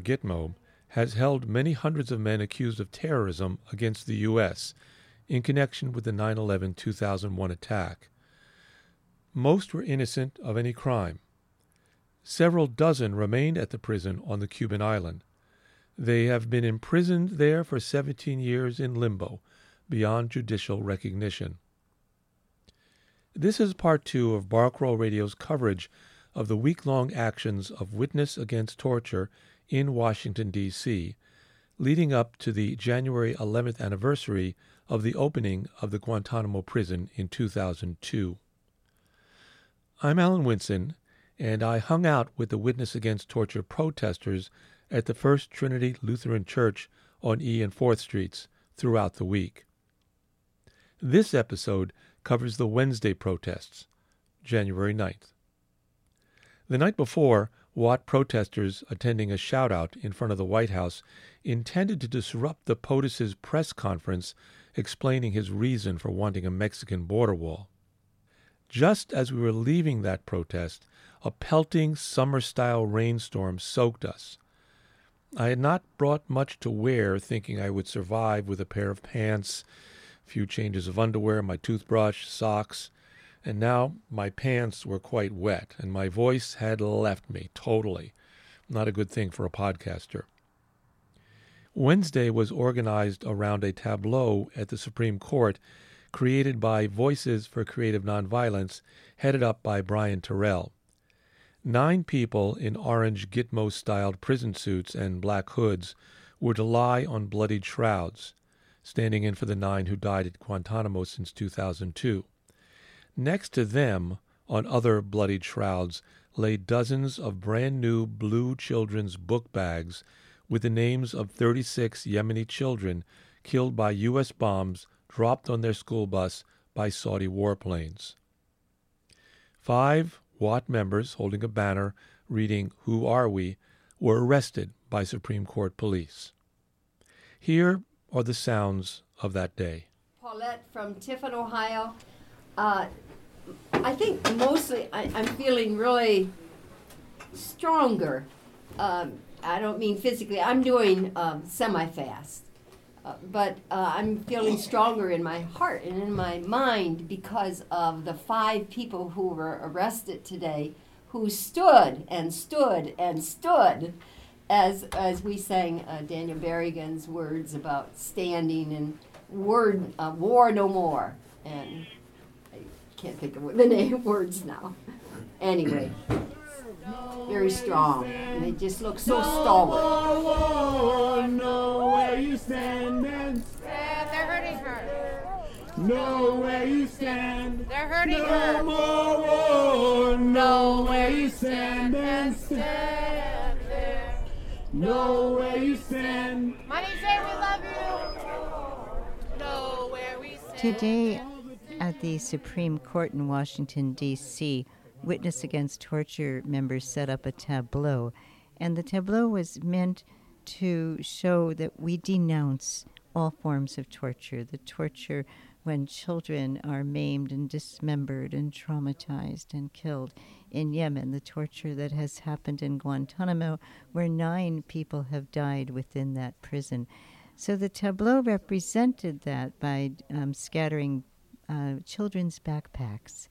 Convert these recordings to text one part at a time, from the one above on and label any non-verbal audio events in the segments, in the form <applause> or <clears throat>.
Gitmo has held many hundreds of men accused of terrorism against the U.S. in connection with the 9 11 2001 attack. Most were innocent of any crime. Several dozen remained at the prison on the Cuban island. They have been imprisoned there for 17 years in limbo, beyond judicial recognition. This is part two of Barkroll Radio's coverage of the week long actions of Witness Against Torture in Washington, D.C., leading up to the January 11th anniversary of the opening of the Guantanamo prison in 2002. I'm Alan Winson, and I hung out with the Witness Against Torture protesters at the First Trinity Lutheran Church on E and 4th Streets throughout the week. This episode covers the Wednesday protests, January 9th. The night before, Watt protesters attending a shoutout in front of the White House intended to disrupt the POTUS's press conference explaining his reason for wanting a Mexican border wall. Just as we were leaving that protest, a pelting summer style rainstorm soaked us. I had not brought much to wear, thinking I would survive with a pair of pants, a few changes of underwear, my toothbrush, socks, and now my pants were quite wet, and my voice had left me totally. Not a good thing for a podcaster. Wednesday was organized around a tableau at the Supreme Court created by Voices for Creative Nonviolence, headed up by Brian Terrell. Nine people in orange Gitmo styled prison suits and black hoods were to lie on bloodied shrouds, standing in for the nine who died at Guantanamo since 2002. Next to them, on other bloodied shrouds, lay dozens of brand new blue children's book bags with the names of 36 Yemeni children killed by U.S. bombs dropped on their school bus by Saudi warplanes. Five Watt members holding a banner reading, Who Are We? were arrested by Supreme Court police. Here are the sounds of that day. Paulette from Tiffin, Ohio. Uh, I think mostly I, am feeling really stronger. Um, I don't mean physically. I'm doing um, semi-fast, uh, but uh, I'm feeling stronger in my heart and in my mind because of the five people who were arrested today, who stood and stood and stood, as as we sang uh, Daniel Berrigan's words about standing and word uh, war no more and can't think of the <laughs> name words now. Anyway, very strong. And they just look so stalwart. Know where you stand and Yeah, they're hurting her. know where you stand. They're hurting No her. more war. Know where you stand and stand. Stand there. Know where you stand. Money say we love you. Know where we stand. Today, at the Supreme Court in Washington, D.C., Witness Against Torture members set up a tableau, and the tableau was meant to show that we denounce all forms of torture the torture when children are maimed and dismembered and traumatized and killed in Yemen, the torture that has happened in Guantanamo, where nine people have died within that prison. So the tableau represented that by um, scattering uh, children's backpacks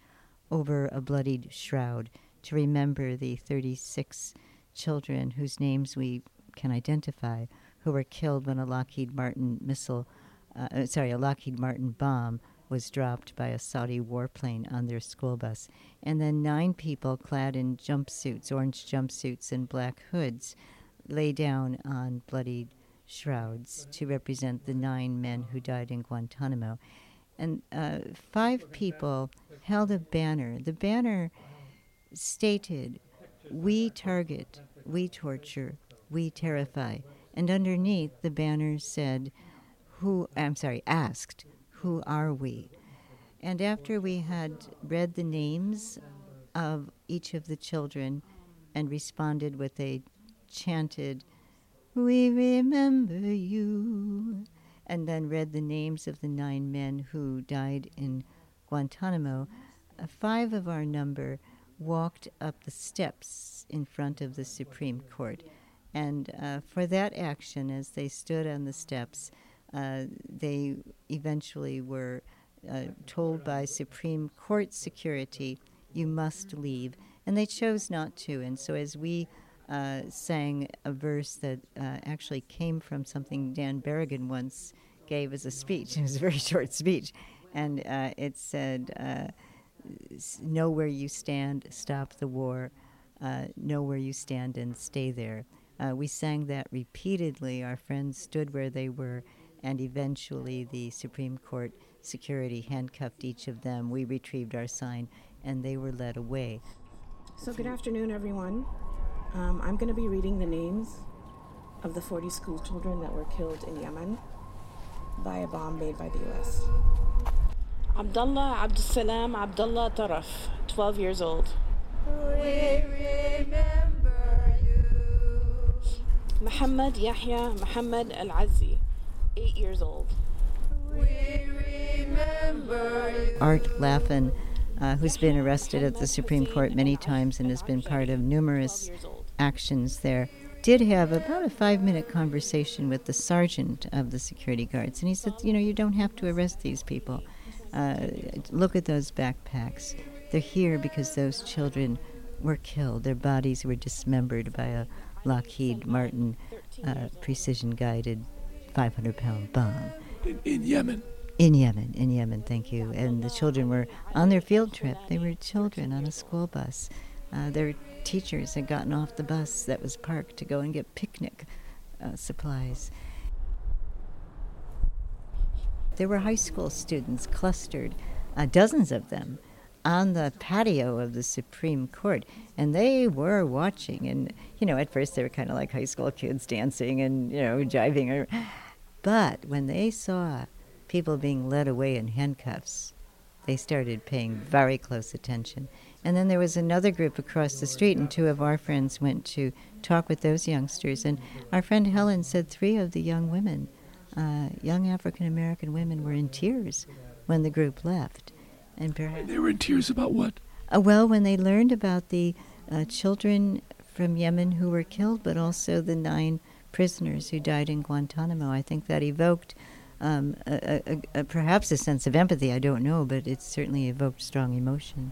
over a bloodied shroud to remember the 36 children whose names we can identify who were killed when a Lockheed Martin missile, uh, uh, sorry, a Lockheed Martin bomb was dropped by a Saudi warplane on their school bus. And then nine people clad in jumpsuits, orange jumpsuits, and black hoods lay down on bloodied shrouds to represent the nine men who died in Guantanamo and uh, five people held a banner. The banner stated, We target, we torture, we terrify. And underneath, the banner said, Who, I'm sorry, asked, Who are we? And after we had read the names of each of the children and responded with a chanted, We remember you and then read the names of the nine men who died in Guantanamo, uh, five of our number walked up the steps in front of the Supreme Court. And uh, for that action, as they stood on the steps, uh, they eventually were uh, told by Supreme Court security, you must leave. And they chose not to. And so as we uh, sang a verse that uh, actually came from something Dan Berrigan once gave as a speech, <laughs> it was a very short speech, and uh, it said, uh, Know where you stand, stop the war, uh, know where you stand, and stay there. we sang that repeatedly. Our friends stood where they were and eventually the Supreme Court security handcuffed each of them. We retrieved our sign, and they were led away. So, good afternoon, everyone. Um, I'm going to be reading the names of the 40 school children that were killed in Yemen by a bomb made by the U.S. Abdullah Abdussalam Abdullah Taraf, 12 years old. We remember you. Muhammad Yahya Muhammad Al Azzi, eight years old. We remember you. Art Laffin, uh, who's been arrested at the Supreme Court many times and has been part of numerous actions there, did have about a five minute conversation with the sergeant of the security guards. And he said, You know, you don't have to arrest these people. Uh, look at those backpacks. They're here because those children were killed. Their bodies were dismembered by a Lockheed Martin uh, precision guided 500 pound bomb. In, in, Yemen? In Yemen, in Yemen, thank you. And the children were on their field trip. They were children on a school bus. Uh, their teachers had gotten off the bus that was parked to go and get picnic uh, supplies. There were high school students clustered, uh, dozens of them, on the patio of the Supreme Court, and they were watching. And you know, at first they were kind of like high school kids dancing and you know jiving. or, But when they saw people being led away in handcuffs, they started paying very close attention. And then there was another group across the street, and two of our friends went to talk with those youngsters. And our friend Helen said three of the young women, uh, young African American women, were in tears when the group left. And perhaps they were in tears about what? Uh, well, when they learned about the uh, children from Yemen who were killed, but also the nine prisoners who died in Guantanamo. I think that evoked um, a, a, a, perhaps a sense of empathy. I don't know, but it certainly evoked strong emotion.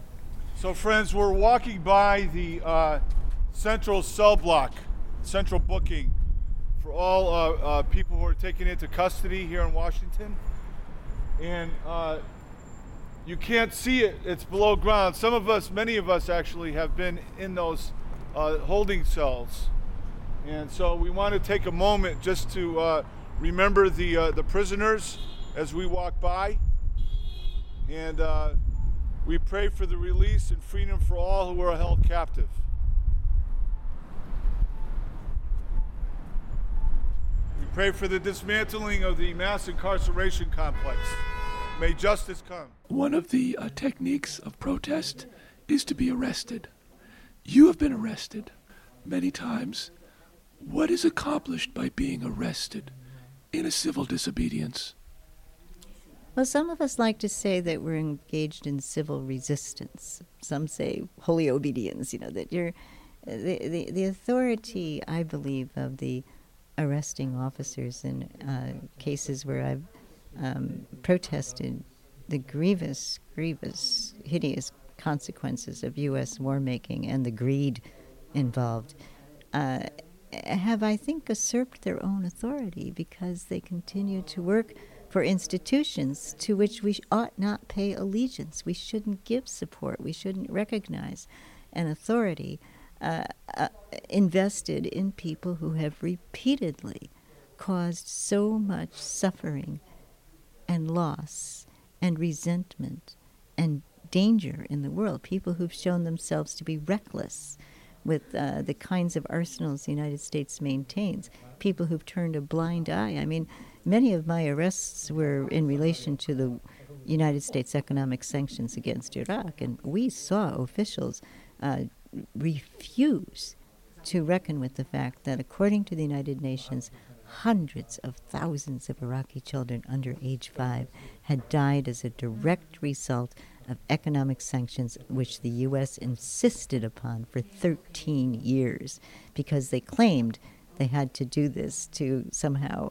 So, friends, we're walking by the uh, central cell block, central booking for all uh, uh, people who are taken into custody here in Washington. And uh, you can't see it, it's below ground. Some of us, many of us actually, have been in those uh, holding cells. And so we want to take a moment just to uh, remember the, the prisoners as we walk by. And we pray for the release and freedom for all who are held captive. We pray for the dismantling of the mass incarceration complex. May justice come. One of the uh, techniques of protest is to be arrested. You have been arrested many times. What is accomplished by being arrested in a civil disobedience? Well, some of us like to say that we're engaged in civil resistance. Some say holy obedience, you know, that you're the, the, the authority, I believe, of the arresting officers in uh, cases where I've um, protested the grievous, grievous, hideous consequences of U.S. war making and the greed involved. Uh, have, I think, usurped their own authority because they continue to work for institutions to which we ought not pay allegiance. We shouldn't give support. We shouldn't recognize an authority uh, uh, invested in people who have repeatedly caused so much suffering and loss and resentment and danger in the world. People who've shown themselves to be reckless with uh, the kinds of arsenals the United States maintains. People who've turned a blind eye. I mean, many of my arrests were in relation to the United States economic sanctions against Iraq, and we saw officials uh, refuse to reckon with the fact that, according to the United Nations, hundreds of thousands of Iraqi children under age five had died as a direct result of economic sanctions, which the U.S. insisted upon for 13 years because they claimed they had to do this to somehow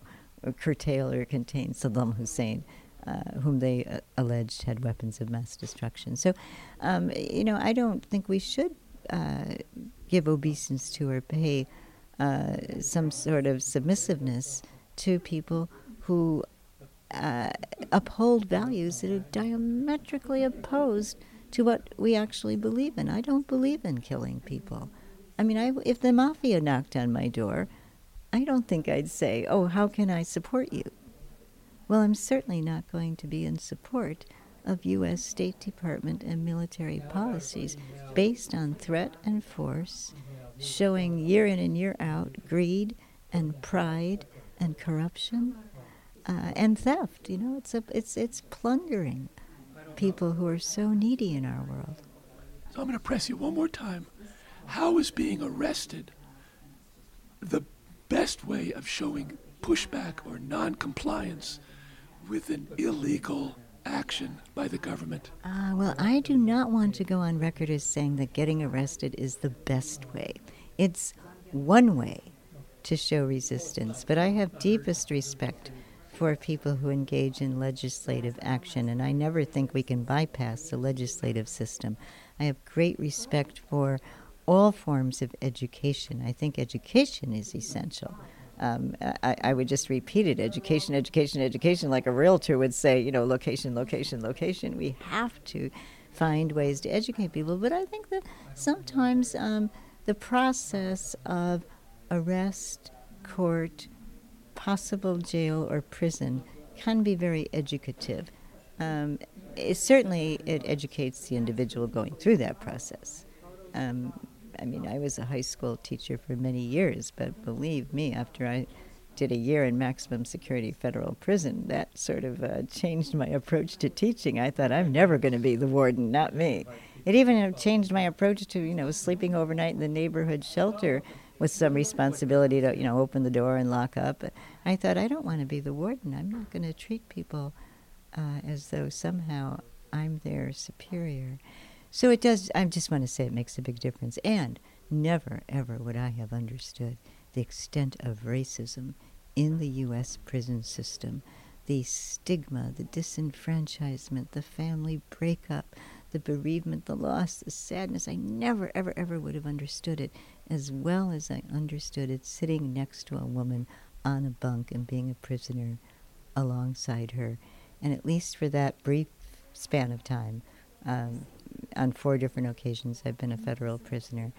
curtail or contain Saddam Hussein. Uh, whom they uh, alleged had weapons of mass destruction. So, um, you know, I don't think we should uh, give obeisance to or pay uh, some sort of submissiveness to people who uh, uphold values that are diametrically opposed to what we actually believe in. I don't believe in killing people. I mean, I, if the mafia knocked on my door, I don't think I'd say, "Oh, how can I support you?" Well, I'm certainly not going to be in support of U.S. State Department and military policies based on threat and force, showing year in and year out greed and pride and corruption uh, and theft. You know, it's a, it's it's plundering people who are so needy in our world. So I'm going to press you one more time. How is being arrested the best way of showing pushback or non-compliance with an illegal action by the government? Uh, well, I do not want to go on record as saying that getting arrested is the best way. It's one way to show resistance, but I have deepest respect for people who engage in legislative action, and I never think we can bypass the legislative system. I have great respect for all forms of education. I think education is essential um, I, I, would just repeat it education, education, education, like a realtor would say, you know, location, location, location. We have to find ways to educate people. But I think that sometimes um, the process of arrest, court, possible jail or prison can be very educative. Um, it, certainly, it educates the individual going through that process. Um, I mean, I was a high school teacher for many years, but believe me, after I did a year in maximum security federal prison, that sort of uh, changed my approach to teaching. I thought, I'm never going to be the warden, not me. It even changed my approach to, you know, sleeping overnight in the neighborhood shelter with some responsibility to, you know, open the door and lock up. I thought, I don't want to be the warden. I'm not going to treat people uh, as though somehow I'm their superior. So it does, I just want to say it makes a big difference. And never, ever would I have understood the extent of racism in the U.S. prison system the stigma, the disenfranchisement, the family breakup, the bereavement, the loss, the sadness. I never, ever, ever would have understood it as well as I understood it sitting next to a woman on a bunk and being a prisoner alongside her. And at least for that brief span of time, um, on four different occasions I've been a federal prisoner.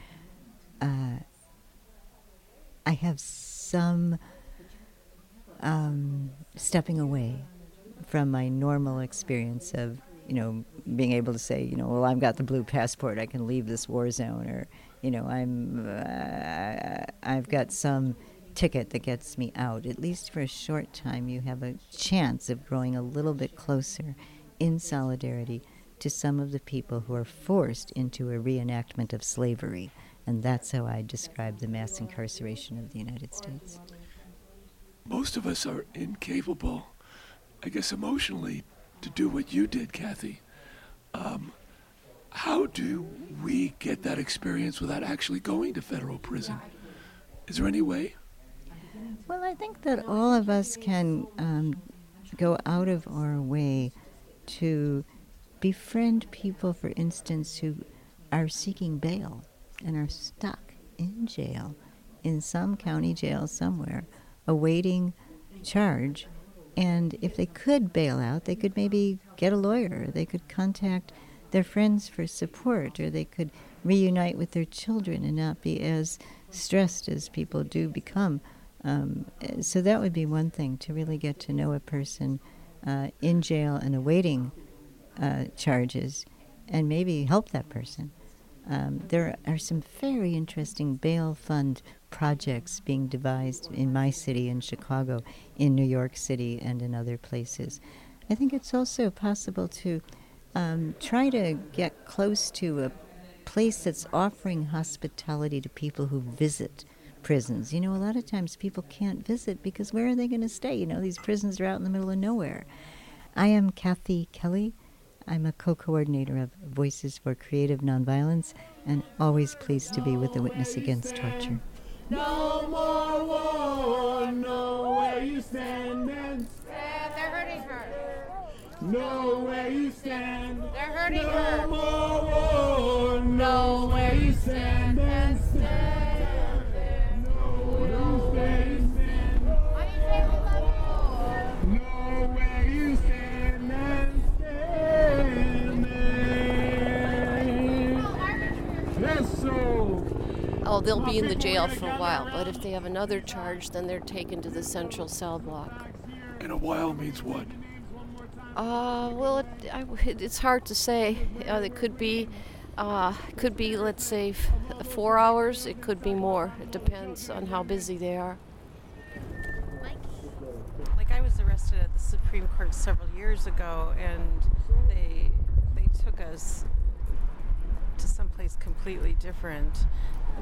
Uh, I have some um, stepping away from my normal experience of, you know, being able to say, you know, well, I've got the blue passport, I can leave this war zone, or, you know, I'm, uh, I've got some ticket that gets me out. At least for a short time, you have a chance of growing a little bit closer in solidarity to some of the people who are forced into a reenactment of slavery. And that's how I describe the mass incarceration of the United States. Most of us are incapable, I guess, emotionally, to do what you did, Kathy. Um, how do we get that experience without actually going to federal prison? Is there any way? Well, I think that all of us can um, go out of our way to befriend people, for instance, who are seeking bail and are stuck in jail, in some county jail somewhere, awaiting charge. And if they could bail out, they could maybe get a lawyer, they could contact their friends for support, or they could reunite with their children and not be as stressed as people do become. Um, so that would be one thing to really get to know a person uh, in jail and awaiting uh, charges and maybe help that person. Um, there are some very interesting bail fund projects being devised in my city, in Chicago, in New York City, and in other places. I think it's also possible to um, try to get close to a place that's offering hospitality to people who visit prisons. You know, a lot of times people can't visit because where are they going to stay? You know, these prisons are out in the middle of nowhere. I am Kathy Kelly. I'm a co coordinator of Voices for Creative Nonviolence and always pleased to be with the Witness Against Torture. No more war. Know where you stand and Stand. They're hurting her. know where you stand. They're hurting No her. more war. Know where you stand Oh, they'll be in the jail for a while, but if they have another charge, then they're taken to the central cell block. And a while means what? Uh, well, it, I, <laughs> it's hard to say. Uh, it could be, uh, could be, let's say, f- four hours. It could be more. It depends on how busy they are. Like I was arrested at the Supreme Court several years ago, and they they took us to someplace completely different.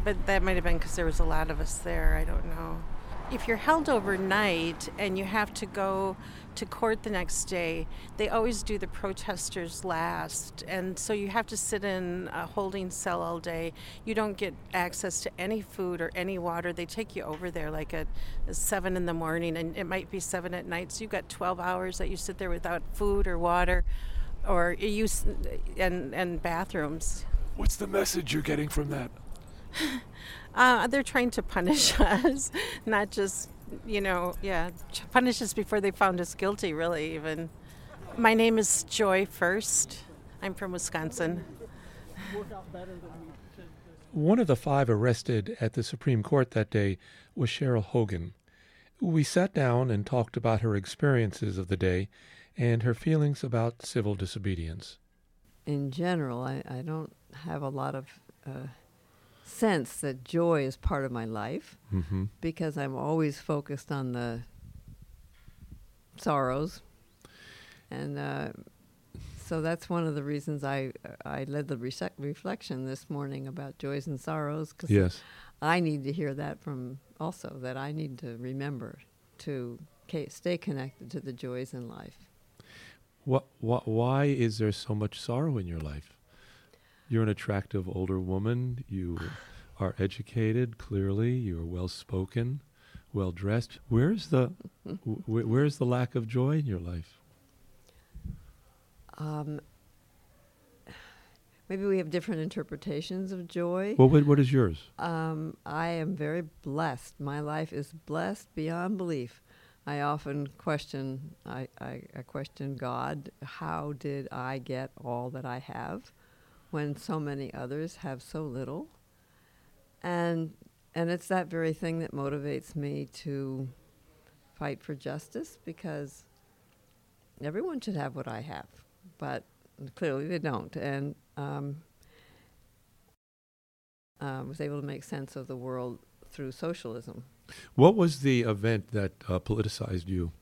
But that might have been because there was a lot of us there. I don't know. If you're held overnight and you have to go to court the next day, they always do the protesters last. And so you have to sit in a holding cell all day. You don't get access to any food or any water. They take you over there like at 7 in the morning, and it might be 7 at night. So you've got 12 hours that you sit there without food or water or use and, and bathrooms. What's the message you're getting from that? <laughs> Uh, they're trying to punish <laughs> us, not just, you know, yeah, ch- punish us before they found us guilty, really, even. My name is Joy First. I'm from Wisconsin. One of the five arrested at the Supreme Court that day was Cheryl Hogan. We sat down and talked about her experiences of the day and her feelings about civil disobedience. in general, I, I don't have a lot of uh, sense that joy is part of my life Mm-hmm. because I'm always focused on the sorrows. And uh, so that's one of the reasons I, I led the rese- reflection this morning about joys and sorrows because Yes. I need to hear that from also, that I need to remember to ca- stay connected to the joys in life. What, what, why is there so much sorrow in your life? You're an attractive older woman. You are educated, clearly. You're well spoken, well dressed. Where's the, wh- where's the lack of joy in your life? Um, maybe we have different interpretations of joy. Well, what, what is yours? Um, I am very blessed. My life is blessed beyond belief. I often question. I, I, I question God. How did I get all that I have, when so many others have so little? And and it's that very thing that motivates me to fight for justice because everyone should have what I have, but clearly they don't. And um, uh, was able to make sense of the world through socialism. What was the event that uh, politicized you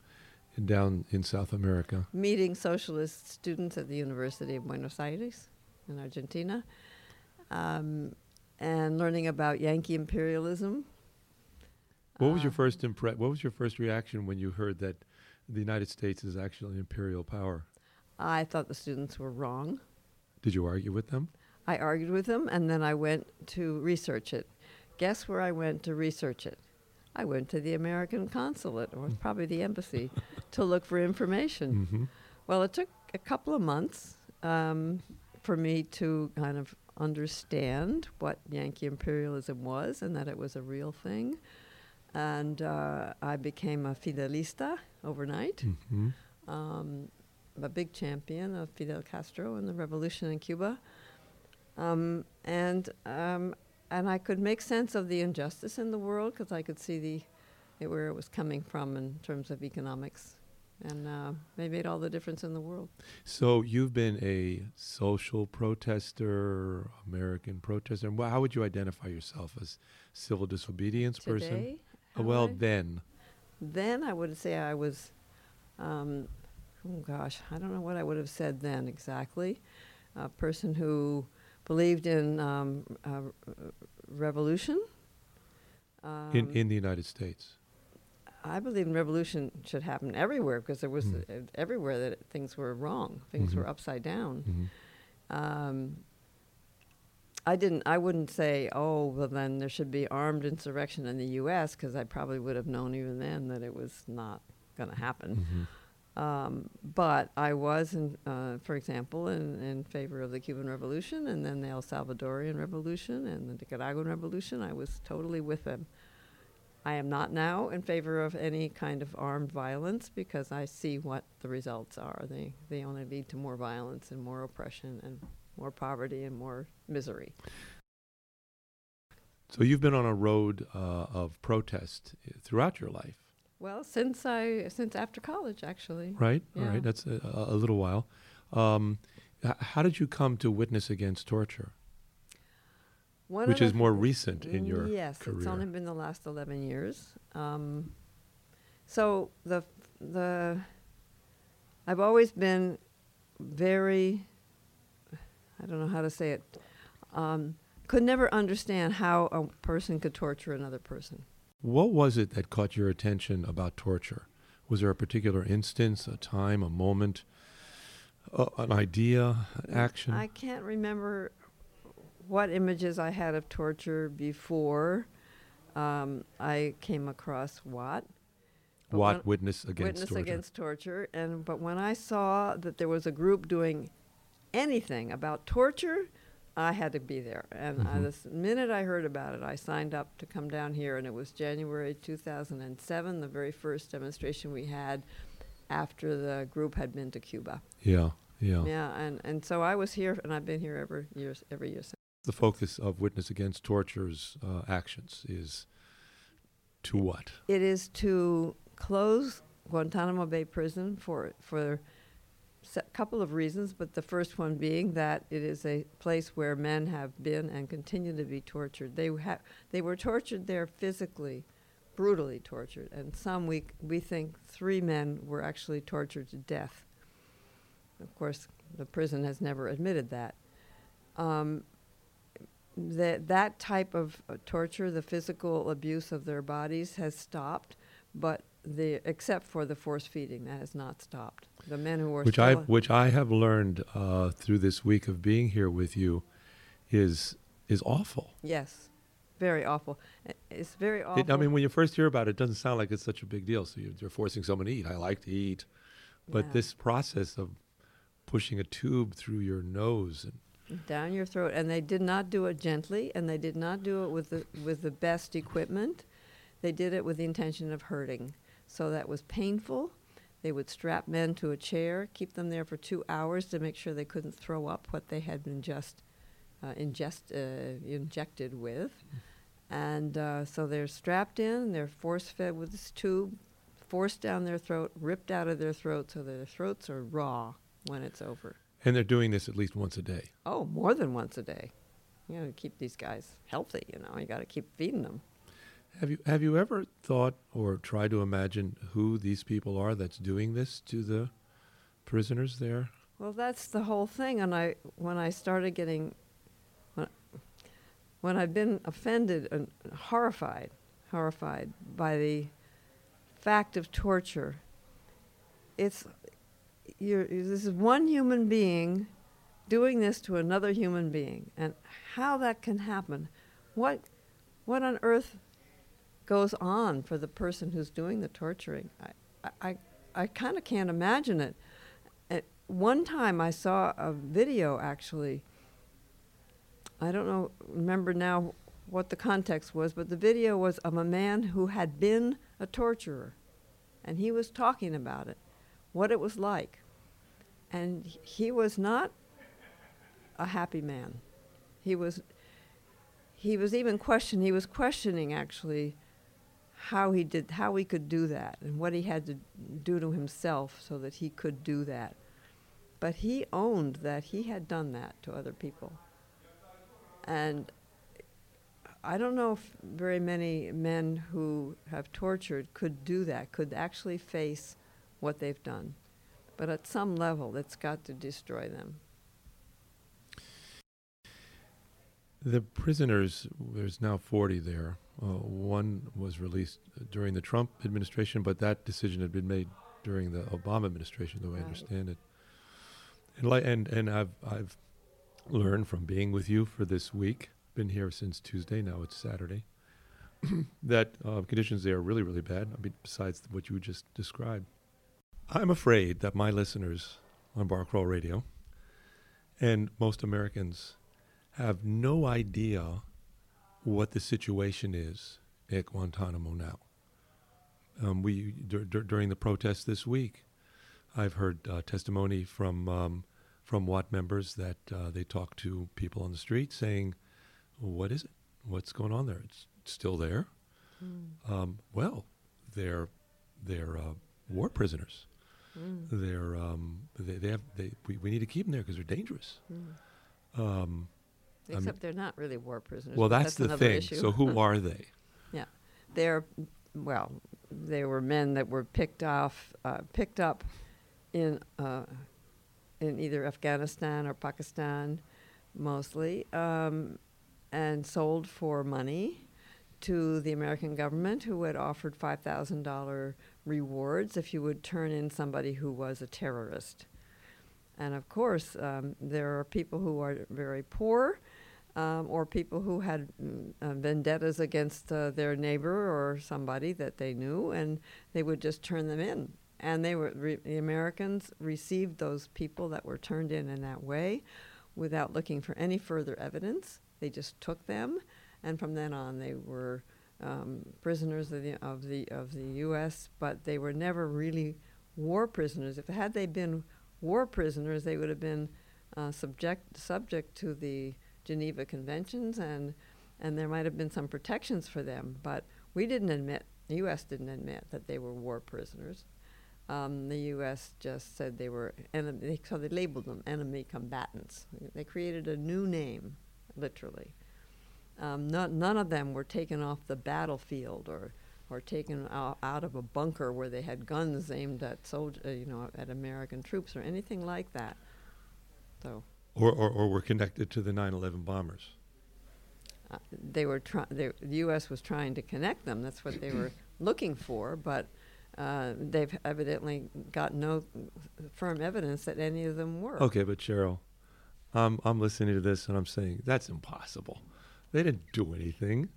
down in South America? Meeting socialist students at the University of Buenos Aires in Argentina, um, and learning about Yankee imperialism. What was your first impre- What was your first reaction when you heard that the United States is actually an imperial power? I thought the students were wrong. Did you argue with them? I argued with them, and then I went to research it. Guess where I went to research it? I went to the American consulate, or probably the embassy, to look for information. Mhm. Well, it took a couple of months um, for me to kind of understand what Yankee imperialism was and that it was a real thing. And uh, I became a Fidelista overnight Mhm. um, a big champion of Fidel Castro and the revolution in Cuba. Um, and um, and I could make sense of the injustice in the world because I could see the it, where it was coming from in terms of economics, and uh, they made all the difference in the world. So you've been a social protester, American protester. And how would you identify yourself as civil disobedience person? Today, Uh, how well, I- then. Then I would say I was, um, oh gosh, I don't know what I would have said then exactly. A person who believed in um, uh, revolution. in Um, in the United States. I believe in revolution should happen everywhere because there was Mm. uh, everywhere that things were wrong, things Mhm. were upside down. Mhm. Um, I didn't. I wouldn't say, oh, well, then there should be armed insurrection in the U.S. because I probably would have known even then that it was not going to happen. Mhm. Um, but I was, in, uh, for example, in, in favor of the Cuban Revolution and then the El Salvadorian Revolution and the Nicaraguan Revolution. I was totally with them. I am not now in favor of any kind of armed violence because I see what the results are. They, they only lead to more violence and more oppression and more poverty and more misery. So you've been on a road uh, of protest uh, throughout your life, Well, since I since after college, actually. right? All Yeah. right, that's a, a little while. Um, how did you come to witness against torture, One which is more recent in your yes, career? it's only been the last eleven years. Um, so the the I've always been very I don't know how to say it. Um, could never understand how a person could torture another person. What was it that caught your attention about torture? Was there a particular instance, a time, a moment, uh, an idea, an action? I can't remember what images I had of torture before um, I came across Watt. But Watt, Witness Against Witness Torture. Against Torture. And but when I saw that there was a group doing anything about torture, I had to be there. And I, Mhm. the minute I heard about it, I signed up to come down here, and it was January 2007, the very first demonstration we had after the group had been to Cuba. Yeah, yeah. Yeah, and, and so I was here, and I've been here every year, every year since. The focus of Witness Against Torture's uh, actions is to what? It is to close Guantanamo Bay Prison for for a couple of reasons, but the first one being that it is a place where men have been and continue to be tortured. They ha- they were tortured there physically, brutally tortured, and some we we think three men were actually tortured to death. Of course, the prison has never admitted that. Um, that that type of uh, torture, the physical abuse of their bodies, has stopped, but the except for the force feeding, that has not stopped. The men who are which I which I have learned uh, through this week of being here with you is is awful. yes, very awful. I- It's very awful. It, I mean, when you first hear about it, it doesn't sound like it's such a big deal. So you- you're forcing someone to eat. I like to eat, but Yeah. this process of pushing a tube through your nose and down your throat, and they did not do it gently, and they did not do it with the with the best equipment. They did it with the intention of hurting. So that was painful. They would strap men to a chair, keep them there for two hours to make sure they couldn't throw up what they had been just uh, ingest, uh, injected with. And uh, so they're strapped in, they're force fed with this tube, forced down their throat, ripped out of their throat, so their throats are raw when it's over. And they're doing this at least once a day. Oh, more than once a day. You know, to keep these guys healthy, you know, you got to keep feeding them. Have you have you ever thought or tried to imagine who these people are that's doing this to the prisoners there? Well, that's the whole thing. And I, when I started getting, when, when I've been offended and horrified, horrified by the fact of torture, it's, you're, this is one human being doing this to another human being. And how that can happen, what, what on earth goes on for the person who's doing the torturing? I, I, I, kind of can't imagine it. At one time, I saw a video actually. I don't know, remember now what the context was, but the video was of a man who had been a torturer, and he was talking about it, what it was like, and he was not a happy man. He was. He was even questioning. He was questioning actually how he did how he could do that and what he had to do to himself so that he could do that but he owned that he had done that to other people and i don't know if very many men who have tortured could do that could actually face what they've done but at some level it's got to destroy them The prisoners, there's now 40 there. Uh, one was released during the Trump administration, but that decision had been made during the Obama administration, the way I understand it. And, like, and and I've I've learned from being with you for this week, been here since Tuesday, now it's Saturday, <clears throat> that uh, conditions there are really, really bad, I mean, besides what you just described. I'm afraid that my listeners on Bar Crawl Radio and most Americans have no idea what the situation is at Guantanamo now. Um, we dur- dur- during the protests this week, I've heard uh, testimony from um, from Watt members that uh, they talk to people on the street saying, "What is it? What's going on there? It's still there." Mm. Um, well, they're they're uh, war prisoners. Mm. They're um, they, they have they we, we need to keep them there because they're dangerous. Mm. Um, I Except mean- they're not really war prisoners. Well, but that's the thing. issue. So who are they? <laughs> Yeah, they're well, they were men that were picked off, uh, picked up in uh, in either Afghanistan or Pakistan, mostly, um, and sold for money to the American government, who had offered five thousand dollar rewards if you would turn in somebody who was a terrorist. And of course, um, there are people who are very poor, um, or people who had mm, uh, vendettas against uh, their neighbor or somebody that they knew, and they would just turn them in. And they were re- the Americans received those people that were turned in in that way, without looking for any further evidence. They just took them, and from then on, they were um, prisoners of the of the of the U.S. But they were never really war prisoners. If had they been war prisoners, they would have been uh, subject subject to the Geneva Conventions, and and there might have been some protections for them. But we didn't admit, the U.S. didn't admit that they were war prisoners. Um, the U.S. just said they were enemy, so they labeled them enemy combatants. They created a new name, literally. Um, not, none of them were taken off the battlefield or or taken out, out of a bunker where they had guns aimed at soldier, uh, you know, at American troops or anything like that. So Or, or, or were connected to the 9/11 bombers. uh, they were trying. The U.S. was trying to connect them. That's what they were <clears throat> looking for, but uh, they've evidently got no firm evidence that any of them were. Okay, but Cheryl, I'm I'm listening to this and I'm saying that's impossible. They didn't do anything.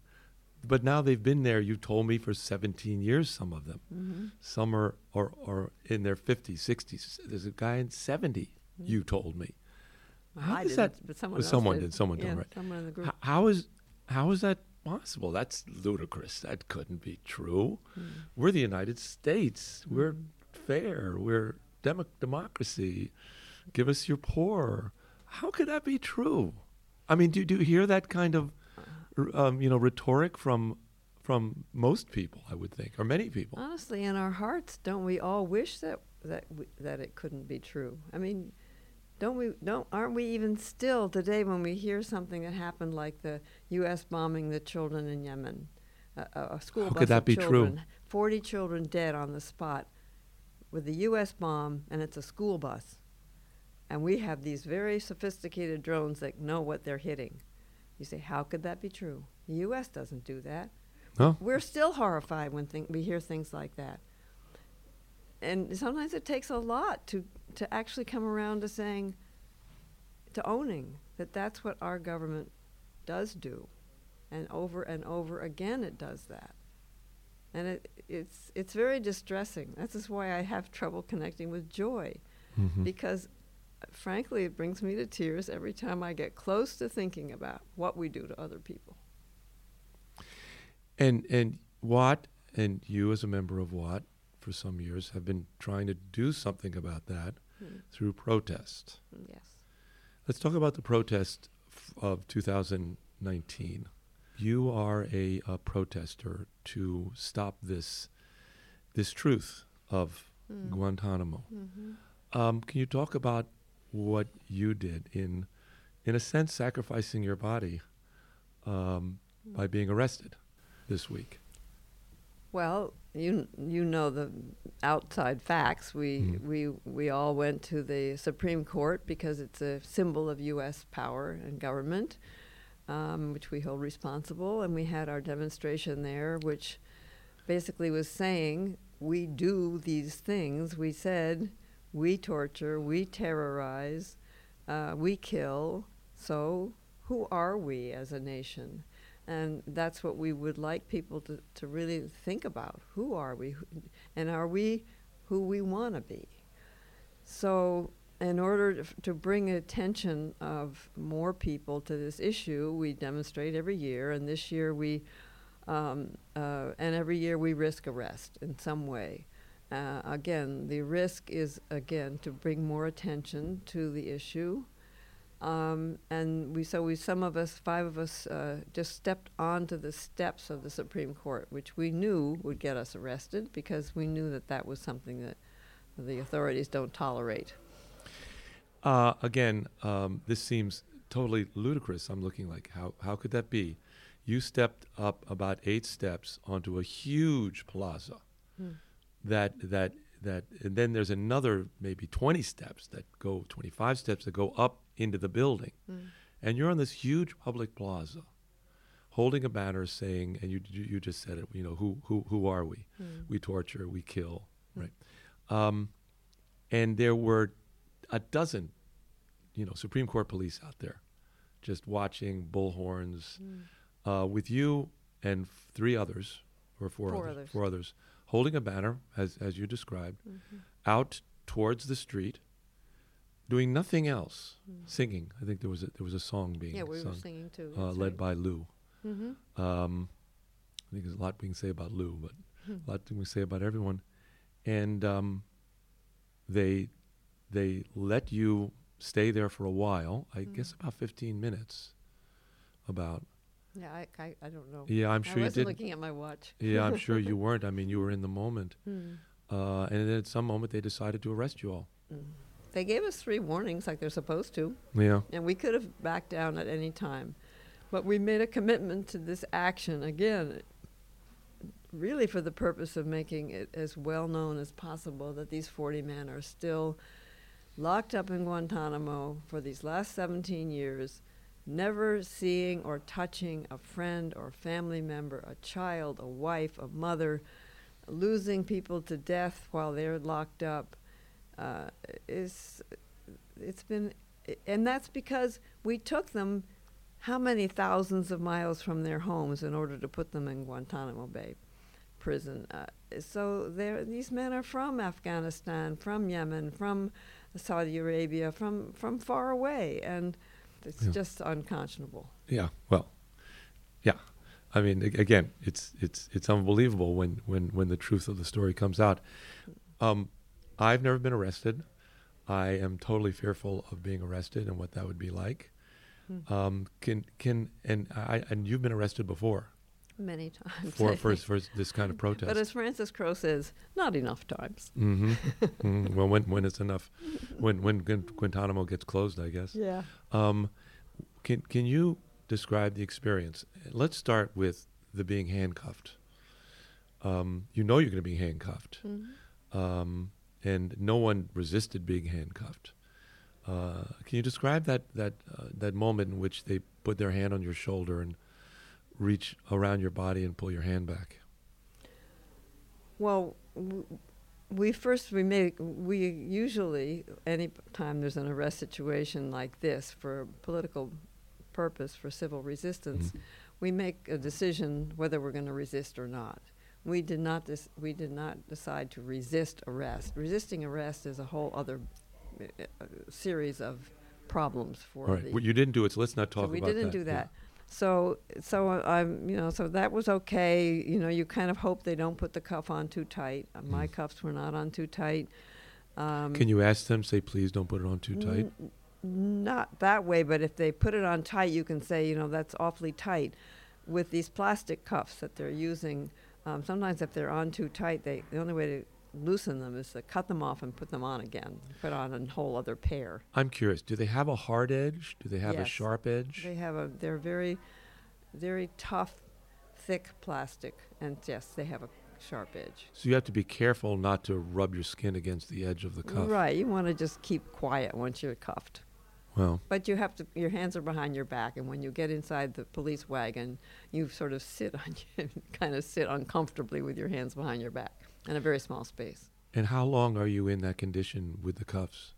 But now they've been there, you told me, for 17 years, some of them. Mhm. Some are, are, are in their 50s, 60s. There's a guy in 70, you told me. Well, How I does that, but someone well, someone did. did. Someone Yeah, did, right. someone in the group. H- how is how is that possible? That's ludicrous. That couldn't be true. Hmm. We're the United States. We're fair. We're demo- democracy. Give us your poor. How could that be true? I mean, do, do you hear that kind of um, you know rhetoric from from most people? I would think, or many people. Honestly, in our hearts, don't we all wish that that we, that it couldn't be true? I mean, don't we? Don't aren't we even still today when we hear something that happened like the U.S. bombing the children in Yemen, a, school How bus could that of be true? children, forty children dead on the spot, with the U.S. bomb, and it's a school bus, and we have these very sophisticated drones that know what they're hitting. You say, how could that be true? The U.S. doesn't do that. No. We're still horrified when thing- we hear things like that. And sometimes it takes a lot to, to actually come around to saying, to owning that that's what our government does do. And over and over again it does that. And it, it's, it's very distressing. This is why I have trouble connecting with joy. Mhm. Because frankly, it brings me to tears every time I get close to thinking about what we do to other people. And and Watt and you as a member of Watt for some years have been trying to do something about that Hmm. through protest. Yes. Let's talk about the protest f- of 2019. You are a, a protester to stop this this truth of Mm. Guantanamo. Mhm. Um, can you talk about what you did in, in a sense, sacrificing your body um, by being arrested this week? Well, you you know the outside facts. We Mhm. we we all went to the Supreme Court because it's a symbol of U.S. power and government, um, which we hold responsible, and we had our demonstration there, which basically was saying we do these things. We said we torture, we terrorize, uh, we kill, So, who are we as a nation? And that's what we would like people to, to really think about. Who are we? And are we who we want to be? So, in order to, bring attention of more people to this issue, we demonstrate every year, and this year we, um, uh, and every year we risk arrest in some way. Uh, again, the risk is again to bring more attention to the issue, um, and we so we some of us, five of us, uh, just stepped onto the steps of the Supreme Court, which we knew would get us arrested because we knew that that was something that the authorities don't tolerate. Uh, again, um, this seems totally ludicrous. I'm looking like, how, how could that be? You stepped up about eight steps onto a huge plaza. Hmm. That that that, and then there's another maybe 20 steps that go 25 steps that go up into the building, Mm. and you're on this huge public plaza, holding a banner saying, and you you, just said it. You know, who who who are we? Mm. We torture, we kill, right? Um, and there were a dozen, you know, Supreme Court police out there, just watching bullhorns, uh, with you and three others or four, Four others, others. four others, holding a banner as as you described, Mhm. out towards the street, doing nothing else, Mm. singing. I think there was a, there was a song being Yeah, we were sung, singing too, uh, led right. by Lou. Mm-hmm. Um, I think there's a lot we can say about Lou, but <laughs> a lot we can say about everyone. And um, they they let you stay there for a while. I guess Mm. about 15 minutes. About Yeah, I, I, I don't know. yeah, I'm I sure you wasn't did. looking at my watch. yeah, I'm sure <laughs> you weren't. I mean, you were in the moment. Hmm. Uh, and then at some moment, they decided to arrest you all. Mm. They gave us three warnings like they're supposed to. Yeah. And we could have backed down at any time. But we made a commitment to this action again, really for the purpose of making it as well known as possible that these 40 men are still locked up in Guantanamo for these last 17 years, never seeing or touching a friend or family member, a child, a wife, a mother, losing people to death while they're locked up. Uh, is it's been, and that's because we took them how many thousands of miles from their homes in order to put them in Guantanamo Bay prison. Uh, so these men are from Afghanistan, from Yemen, from Saudi Arabia, from, from far away, and it's Yeah. just unconscionable. Yeah. Well, yeah. I mean, again, it's it's it's unbelievable when when when the truth of the story comes out. Um, I've never been arrested. I am totally fearful of being arrested and what that would be like. Hmm. Um, can can and I and you've been arrested before Many times. for for, for this kind of <laughs> protest. But as Frances Crowe says, not enough times. hmm <laughs> hmm Well, when when it's enough, when when Guantanamo gets closed, I guess. Yeah. Um, can can you describe the experience? Let's start with the being handcuffed. Um, you know you're going to be handcuffed, Mhm. um, and no one resisted being handcuffed. Uh, can you describe that that uh, that moment in which they put their hand on your shoulder and reach around your body and pull your hand back? Well, we first we make we usually any time there's an arrest situation like this for political purpose for civil resistance, we make a decision whether we're going to resist or not. We did not dis- we did not decide to resist arrest. Resisting arrest is a whole other uh, series of problems for All right, the well, you didn't do it, so let's not talk so we about that. We didn't that. do Yeah. So, so I'm, you know, so that was okay. You know, you kind of hope they don't put the cuff on too tight. Uh, My cuffs were not on too tight. Um, Can you ask them? Say, please don't put it on too tight. N- not that way, but if they put it on tight, you can say, you know, that's awfully tight. With these plastic cuffs that they're using, um, sometimes if they're on too tight, they the only way to loosen them is to cut them off and put them on again. Put on a whole other pair. I'm curious. Do they have a hard edge? Do they have a sharp edge? They have a. They're very, very tough, thick plastic, and yes, they have a sharp edge. So you have to be careful not to rub your skin against the edge of the cuff. Right. You want to just keep quiet once you're cuffed. Well, But you have to. Your hands are behind your back, and when you get inside the police wagon, you sort of sit on, <laughs> kind of sit uncomfortably with your hands behind your back in a very small space. and how long are you in that condition with the cuffs?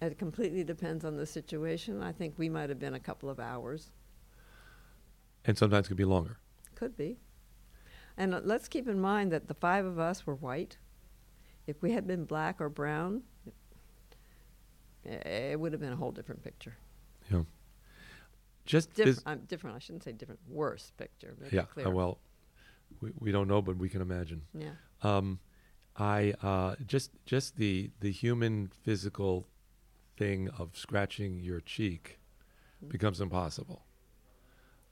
It completely depends on the situation. I think we might have been a couple of hours. And sometimes it could be longer. Could be. And uh, let's keep in mind that the five of us were white. If we had been black or brown, it would have been a whole different picture. Yeah. Just um, different. I shouldn't say different. Worse picture. Yeah. uh, well, we, we don't know, but we can imagine. Yeah. Um, I uh, just just the the human physical thing of scratching your cheek becomes impossible.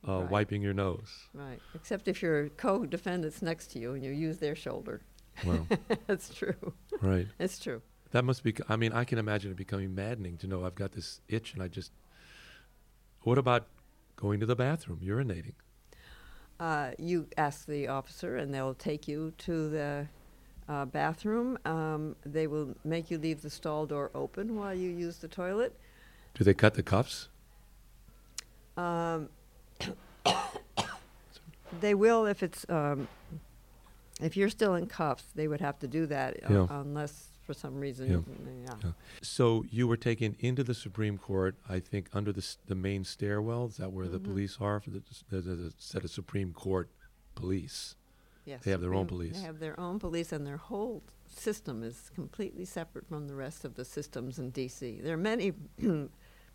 Uh, Right. Wiping your nose. Right. Except if your co-defendant's next to you and you use their shoulder. Well. <laughs> That's true. Right. It's true. That must be. I mean, I can imagine it becoming maddening to know I've got this itch and I just. What about going to the bathroom, urinating? Uh, you ask the officer, and they'll take you to the uh, bathroom. Um, they will make you leave the stall door open while you use the toilet. Do they cut the cuffs? Um, <coughs> they will if it's um, if you're still in cuffs. They would have to do that uh, Yeah. unless for some reason. Yeah. yeah. So you were taken into the Supreme Court, I think, under the the main stairwell. Is that where the Mhm. police are? For the, there's a, set of Supreme Court police. Yes, They have their own police. They have their own police, and their whole system is completely separate from the rest of the systems in D.C. There are many <clears throat>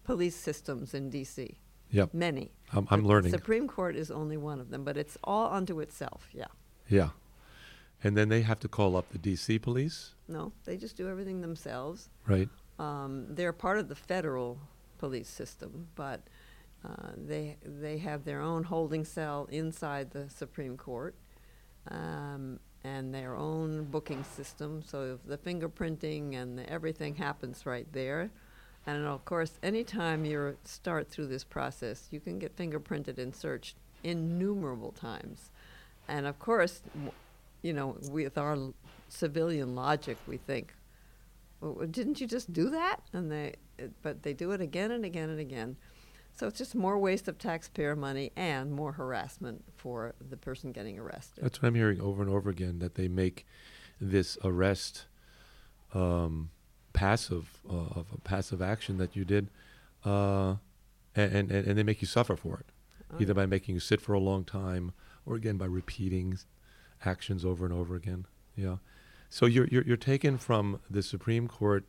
police systems in D.C. Yep. Many. I'm- I'm The learning. Supreme Court is only one of them, but it's all unto itself. Yeah. Yeah. And then they have to call up the D.C. police, No, they just do everything themselves. right? Um, they're part of the federal police system, but uh, they they have their own holding cell inside the Supreme Court, um, and their own booking system. So the fingerprinting and the, everything happens right there. And of course, anytime you start through this process, you can get fingerprinted and searched innumerable times. And of course, you know, with our civilian logic, we think, well, didn't you just do that? And they, it, but they do it again and again and again. So it's just more waste of taxpayer money and more harassment for the person getting arrested. That's what I'm hearing over and over again. That they make this arrest um, passive uh, of a passive action that you did, uh, and, and and they make you suffer for it, Oh, either by making you sit for a long time, or again by repeating actions over and over again. Yeah. So you're you're, you're taken from the Supreme Court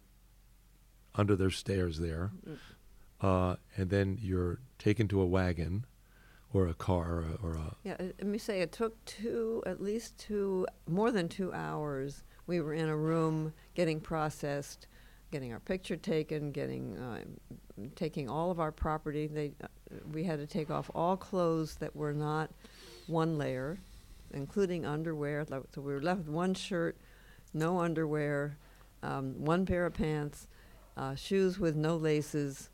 under their stairs there, Mm. uh, and then you're taken to a wagon, or a car, or a, or a Yeah, uh, let me say it took two, at least two, more than two hours. We were in a room getting processed, getting our picture taken, getting, uh, taking all of our property. They, uh, we had to take off all clothes that were not one layer, including underwear. So we were left with one shirt, no underwear, um, one pair of pants, uh, shoes with no laces,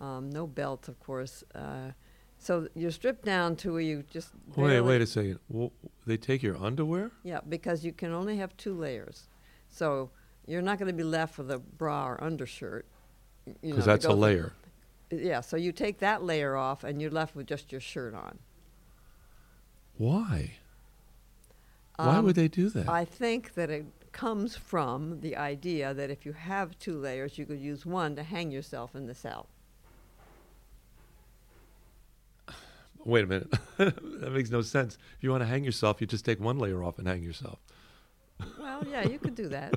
um, no belt, of course. Uh, so you're stripped down to where you just Wait, wait a second. Well, they take your underwear? yeah, because you can only have two layers. So you're not going to be left with a bra or undershirt. y- you know, Because that's a go through- layer. Yeah, so you take that layer off and you're left with just your shirt on. Why? Why Um, would they do that? I think that it comes from the idea that if you have two layers, you could use one to hang yourself in the cell. Wait a minute. <laughs> that makes no sense. If you want to hang yourself, you just take one layer off and hang yourself. Well, yeah, you could do that.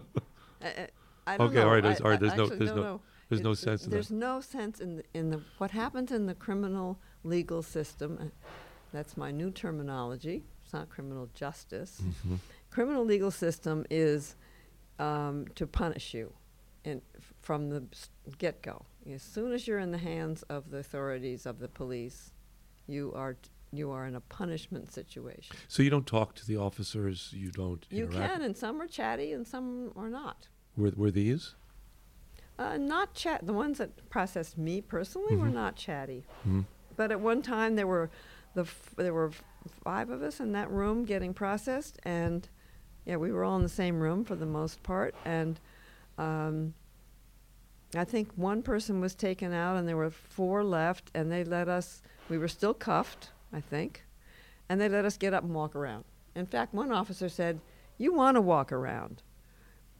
<laughs> I don't Okay, know. all right, there's- I- all right, I there's no- there's no- know. there's no It- sense in that. There's no sense in the, in the what happens in the criminal legal system. uh, That's my new terminology. It's not criminal justice. Mhm. Criminal legal system is um, to punish you, and f- from the get-go. As soon as you're in the hands of the authorities of the police, you are t- you are in a punishment situation. So you don't talk to the officers. You don't You interact. can, and some are chatty, and some are not. Were, were these? Uh, not chat. The ones that processed me personally were Mhm. not chatty. Mhm. But at one time there were the f- there were five of us in that room getting processed, and yeah, we were all in the same room for the most part. And um, I think one person was taken out, and there were four left, and they let us. We were still cuffed, I think, and they let us get up and walk around. In fact, one officer said, "You want to walk around."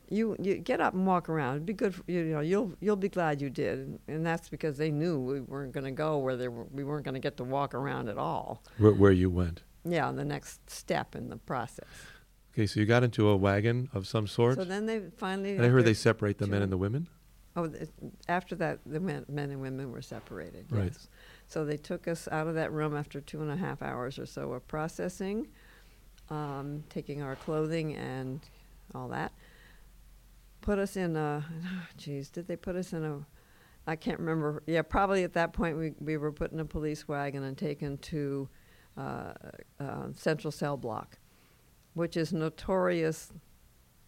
You you get up and walk around. It'd be good. For, you know, you'll you'll be glad you did, and, and that's because they knew we weren't going to go where they were, we weren't going to get to walk around at all. Where, where you went. Yeah, the next step in the process. Okay, so you got into a wagon of some sort. So then they finally. and I heard they separate the men and the women. Oh, after that, the men, men and women were separated. Right. Yes. So they took us out of that room after two and a half hours or so of processing, um, taking our clothing and all that. Put us in a, <sighs> geez, did they put us in a, I can't remember. Yeah, probably at that point we, we were put in a police wagon and taken to uh, uh, Central Cell Block, which is notorious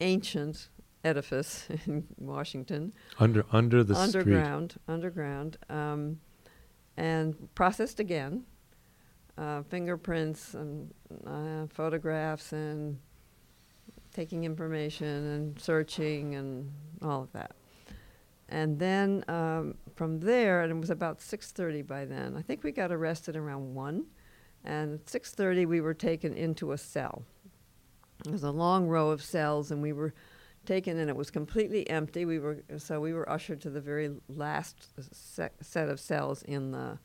ancient edifice <laughs> in Washington. Under- under the street. underground, underground, um, and processed again. Uh, fingerprints and uh, photographs and taking information and searching and all of that. And then um, from there, and it was about 6:30 by then. I think we got arrested around one, and at 6:30 we were taken into a cell. It was a long row of cells, and we were taken, and it was completely empty. We were so we were ushered to the very last se- set of cells in the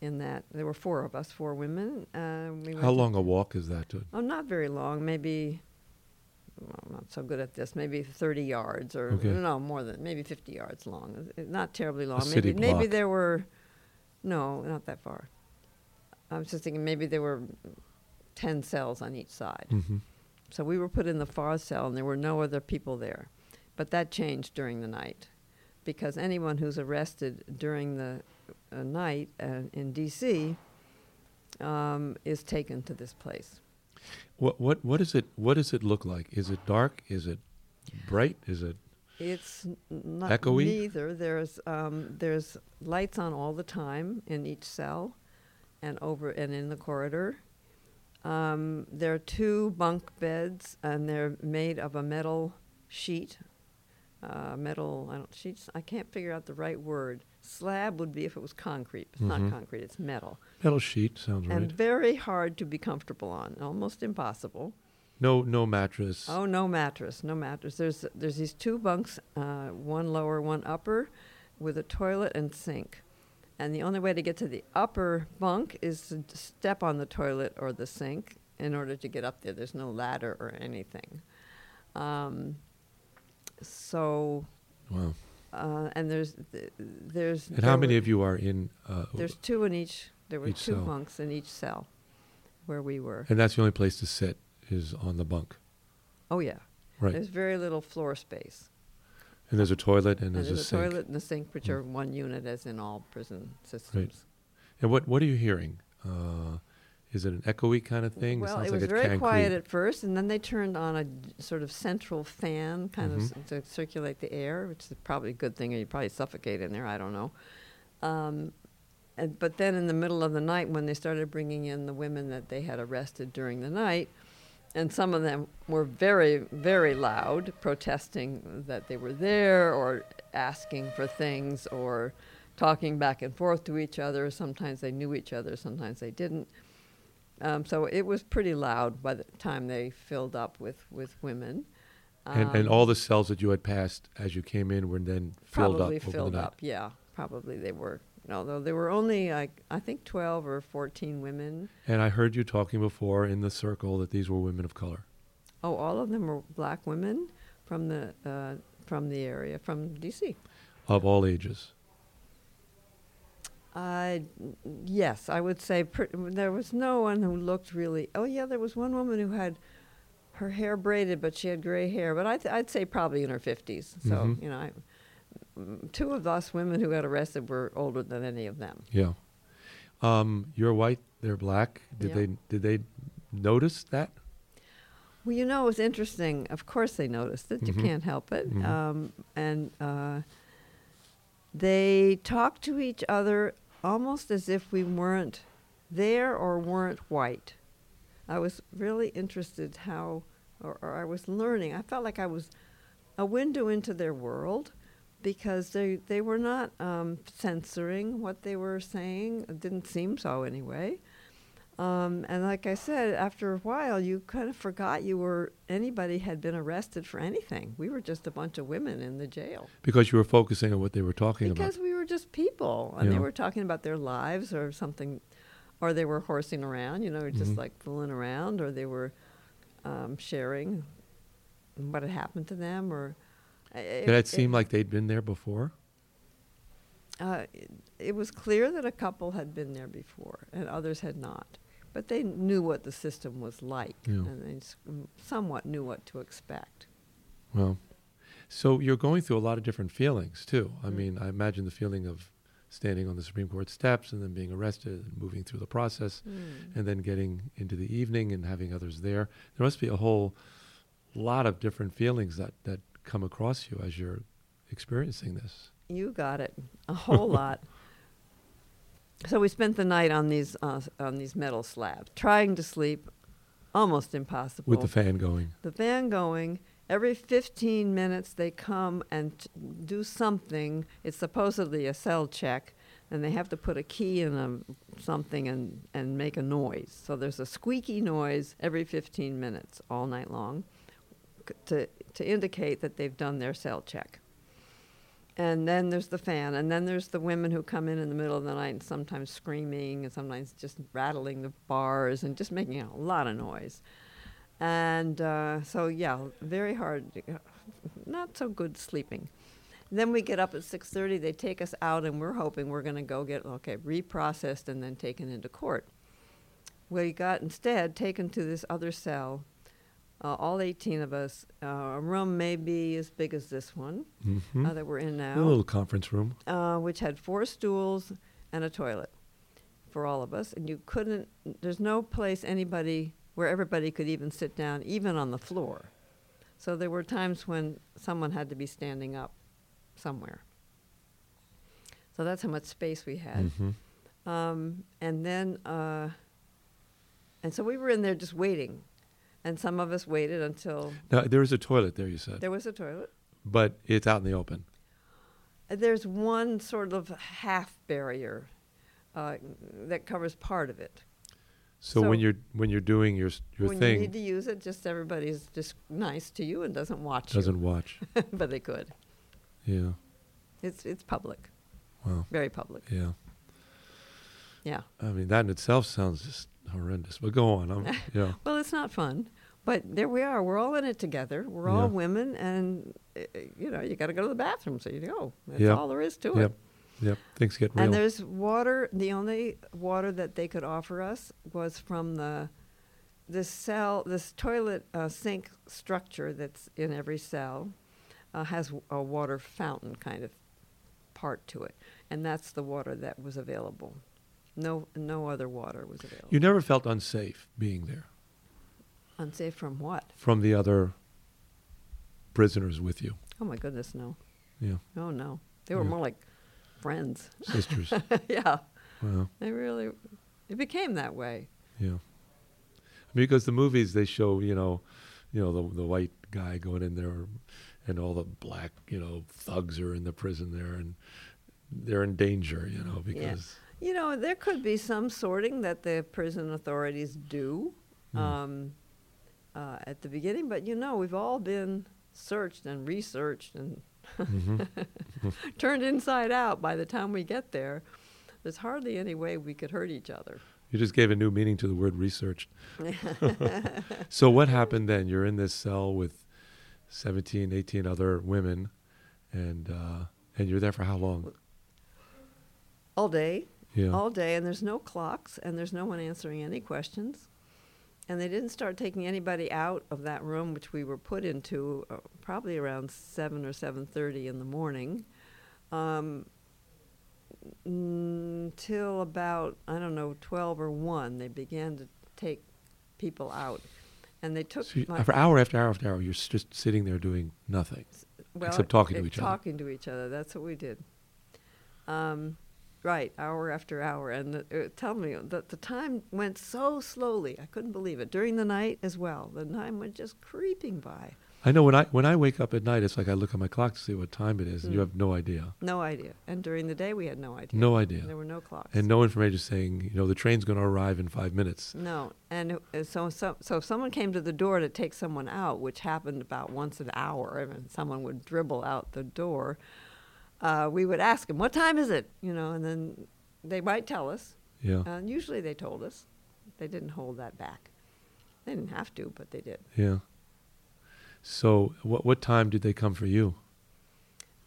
in that. There were four of us, four women. Uh, we How long a walk is that? To, Oh, not very long. Maybe. I'm not so good at this. Maybe 30 yards, or Okay. no more than maybe 50 yards long. Not terribly long. city maybe maybe there were, no, not that far. I was just thinking maybe there were 10 cells on each side. Mhm. So we were put in the far cell, and there were no other people there. But that changed during the night, because anyone who's arrested during the uh, night uh, in D.C. Um, is taken to this place. What what what is it? What does it look like? Is it dark? Is it bright? Is it It's not Echoey? neither. There's um, there's lights on all the time in each cell, and over and in the corridor. Um, there are two bunk beds, and they're made of a metal sheet. Uh, metal I don't sheets. I can't figure out the right word. Slab would be if it was concrete. It's Mhm. not concrete. It's metal. metal sheet? Sounds And right. very hard to be comfortable on. Almost impossible. No no mattress. Oh, no mattress, no mattress. There's there's these two bunks, uh, one lower, one upper, with a toilet and sink. And the only way to get to the upper bunk is to step on the toilet or the sink in order to get up there. There's no ladder or anything. Um, so. Wow. Uh, and there's th- there's. And how many of you are in? Uh, There's two in each. There were each two cell. bunks in each cell, where we were. and that's the only place to sit is on the bunk. Oh yeah. Right. There's very little floor space. And there's a toilet and And there's, there's a, a, sink. toilet and a sink, which are one unit, as in all prison systems. Right. And what what are you hearing? Uh, is it an echoey kind of thing? Well, sounds it was a very quiet at first, and then they turned on a sort of central fan, kind of Mhm. s- to circulate the air, which is probably a good thing. Or you'd probably suffocate in there. I don't know. Um, and, but then in the middle of the night, when they started bringing in the women that they had arrested during the night, and some of them were very, very loud, protesting that they were there or asking for things or talking back and forth to each other. Sometimes they knew each other, sometimes they didn't. Um, so it was pretty loud by the time they filled up with, with women. And, and Um, all the cells that you had passed as you came in were then filled probably up over filled up. Yeah, probably they were. Although there were only like I think twelve or fourteen women. And I heard you talking before in the circle that these were women of color. Oh, all of them were black women from the uh, from the area from D.C. Of all ages. I yes, I would say pr- there was no one who looked really. Oh yeah, there was one woman who had her hair braided, but she had gray hair. But I'd, I'd say probably in her fifties. So Mhm. you know, I, mm, two of us women who got arrested were older than any of them. Yeah. Um, you're white, they're black. Did Yeah. they did they notice that? Well, you know, it was interesting. Of course, they noticed it. You Mhm. can't help it. Mhm. Um, and uh, they talked to each other almost as if we weren't there or weren't white. I was really interested how, or, or I was learning. I felt like I was a window into their world because they they were not um, censoring what they were saying. It didn't seem so anyway. Um, and like I said, after a while, you kind of forgot you were anybody had been arrested for anything. We were just a bunch of women in the jail Because you were focusing on what they were talking because about. Because we were just people, and Yeah. they were talking about their lives or something, or they were horsing around, you know, just Mhm. like fooling around, or they were um, sharing what had happened to them, or uh, Did it seem like they'd been there before? uh, it, it was clear that a couple had been there before and others had not. But they knew what the system was like Yeah. and they somewhat knew what to expect. Well, so you're going through a lot of different feelings too. I Mm. mean, I imagine the feeling of standing on the Supreme Court steps and then being arrested and moving through the process Mm. and then getting into the evening and having others there. There must be a whole lot of different feelings that, that come across you as you're experiencing this. You got it, a <laughs> whole lot. So we spent the night on these uh, on these metal slabs, trying to sleep, almost impossible. With the fan going. The fan going. Every 15 minutes, they come and t- do something. It's supposedly a cell check, and they have to put a key in a something and, and make a noise. So there's a squeaky noise every 15 minutes all night long c- to, to indicate that they've done their cell check. And then there's the fan, and then there's the women who come in in the middle of the night, and sometimes screaming, and sometimes just rattling the bars and just making a lot of noise. And uh, so, yeah, very hard, not so good sleeping. Then we get up at 6:30. They take us out, and we're hoping we're going to go get okay reprocessed and then taken into court. We got instead taken to this other cell, uh, all 18 of us. Uh, a room maybe as big as this one Mhm. uh, that we're in now A little conference room. uh, which had four stools and a toilet for all of us. And you couldn't, there's no place anybody, where everybody could even sit down, even on the floor. So there were times when someone had to be standing up somewhere. So that's how much space we had. Mhm. Um, and then, uh, and so we were in there just waiting. And some of us waited until Now, there is a toilet there, you said. there was a toilet. But it's out in the open. Uh, There's one sort of half barrier uh, that covers part of it. So, when you're when you're doing your your when thing, you need to use it, just everybody's just nice to you and doesn't watch Doesn't you. watch. <laughs> but they could. yeah, It's it's public. Wow. Very public. yeah. Yeah. I mean, that in itself sounds just horrendous. But go on. I'm, <laughs> yeah. Well, it's not fun, but there we are. We're all in it together. We're Yeah. all women, and uh, you know you got to go to the bathroom, so you go. That's Yep. all there is to Yep. it. Yep. Yep. Things get real. And there's water. The only water that they could offer us was from the this cell, this toilet uh, sink structure that's in every cell uh, has a water fountain kind of part to it, and that's the water that was available. No, no other water was available. you never felt unsafe being there Unsafe from what? from the other prisoners with you. Oh my goodness, no. Yeah. Oh no, they were Yeah. more like friends. Sisters. <laughs> yeah. Wow. They really. It became that way. Yeah. Because the movies they show, you know, you know the the white guy going in there, and all the black, you know, thugs are in the prison there, and they're in danger, you know, because. You know, there could be some sorting that the prison authorities do Hmm. um, uh, at the beginning, but you know, we've all been searched and researched and Mhm. <laughs> turned inside out by the time we get there. There's hardly any way we could hurt each other. you just gave a new meaning to the word researched. <laughs> so what happened then? You're in this cell with 17, 18 other women, and uh, and you're there for how long? all day, Yeah. all day, and there's no clocks, and there's no one answering any questions. And they didn't start taking anybody out of that room, which we were put into uh, probably around seven or seven thirty in the morning, um, until about I don't know twelve or one. They began to take people out, and they took So you, for hour after hour after hour, you're just sitting there doing nothing well, except talking to uh, each other. Talking to each other. That's what we did. Um, right, hour after hour, and the, uh, tell me that the time went so slowly. I couldn't believe it. During the night as well, the time went just creeping by. I know when I when I wake up at night, it's like I look at my clock to see what time it is, and you Mm. have no idea. No idea. And during the day, we had no idea. No idea. There were no clocks. And no information saying, you know, the train's going to arrive in five minutes. No, and uh, so, so so if someone came to the door to take someone out, which happened about once an hour, and someone would dribble out the door, uh, we would ask them, "What time is it?" You know, and then they might tell us. Yeah. And usually they told us. They didn't hold that back. They didn't have to, but they did. Yeah. So, what what time did they come for you?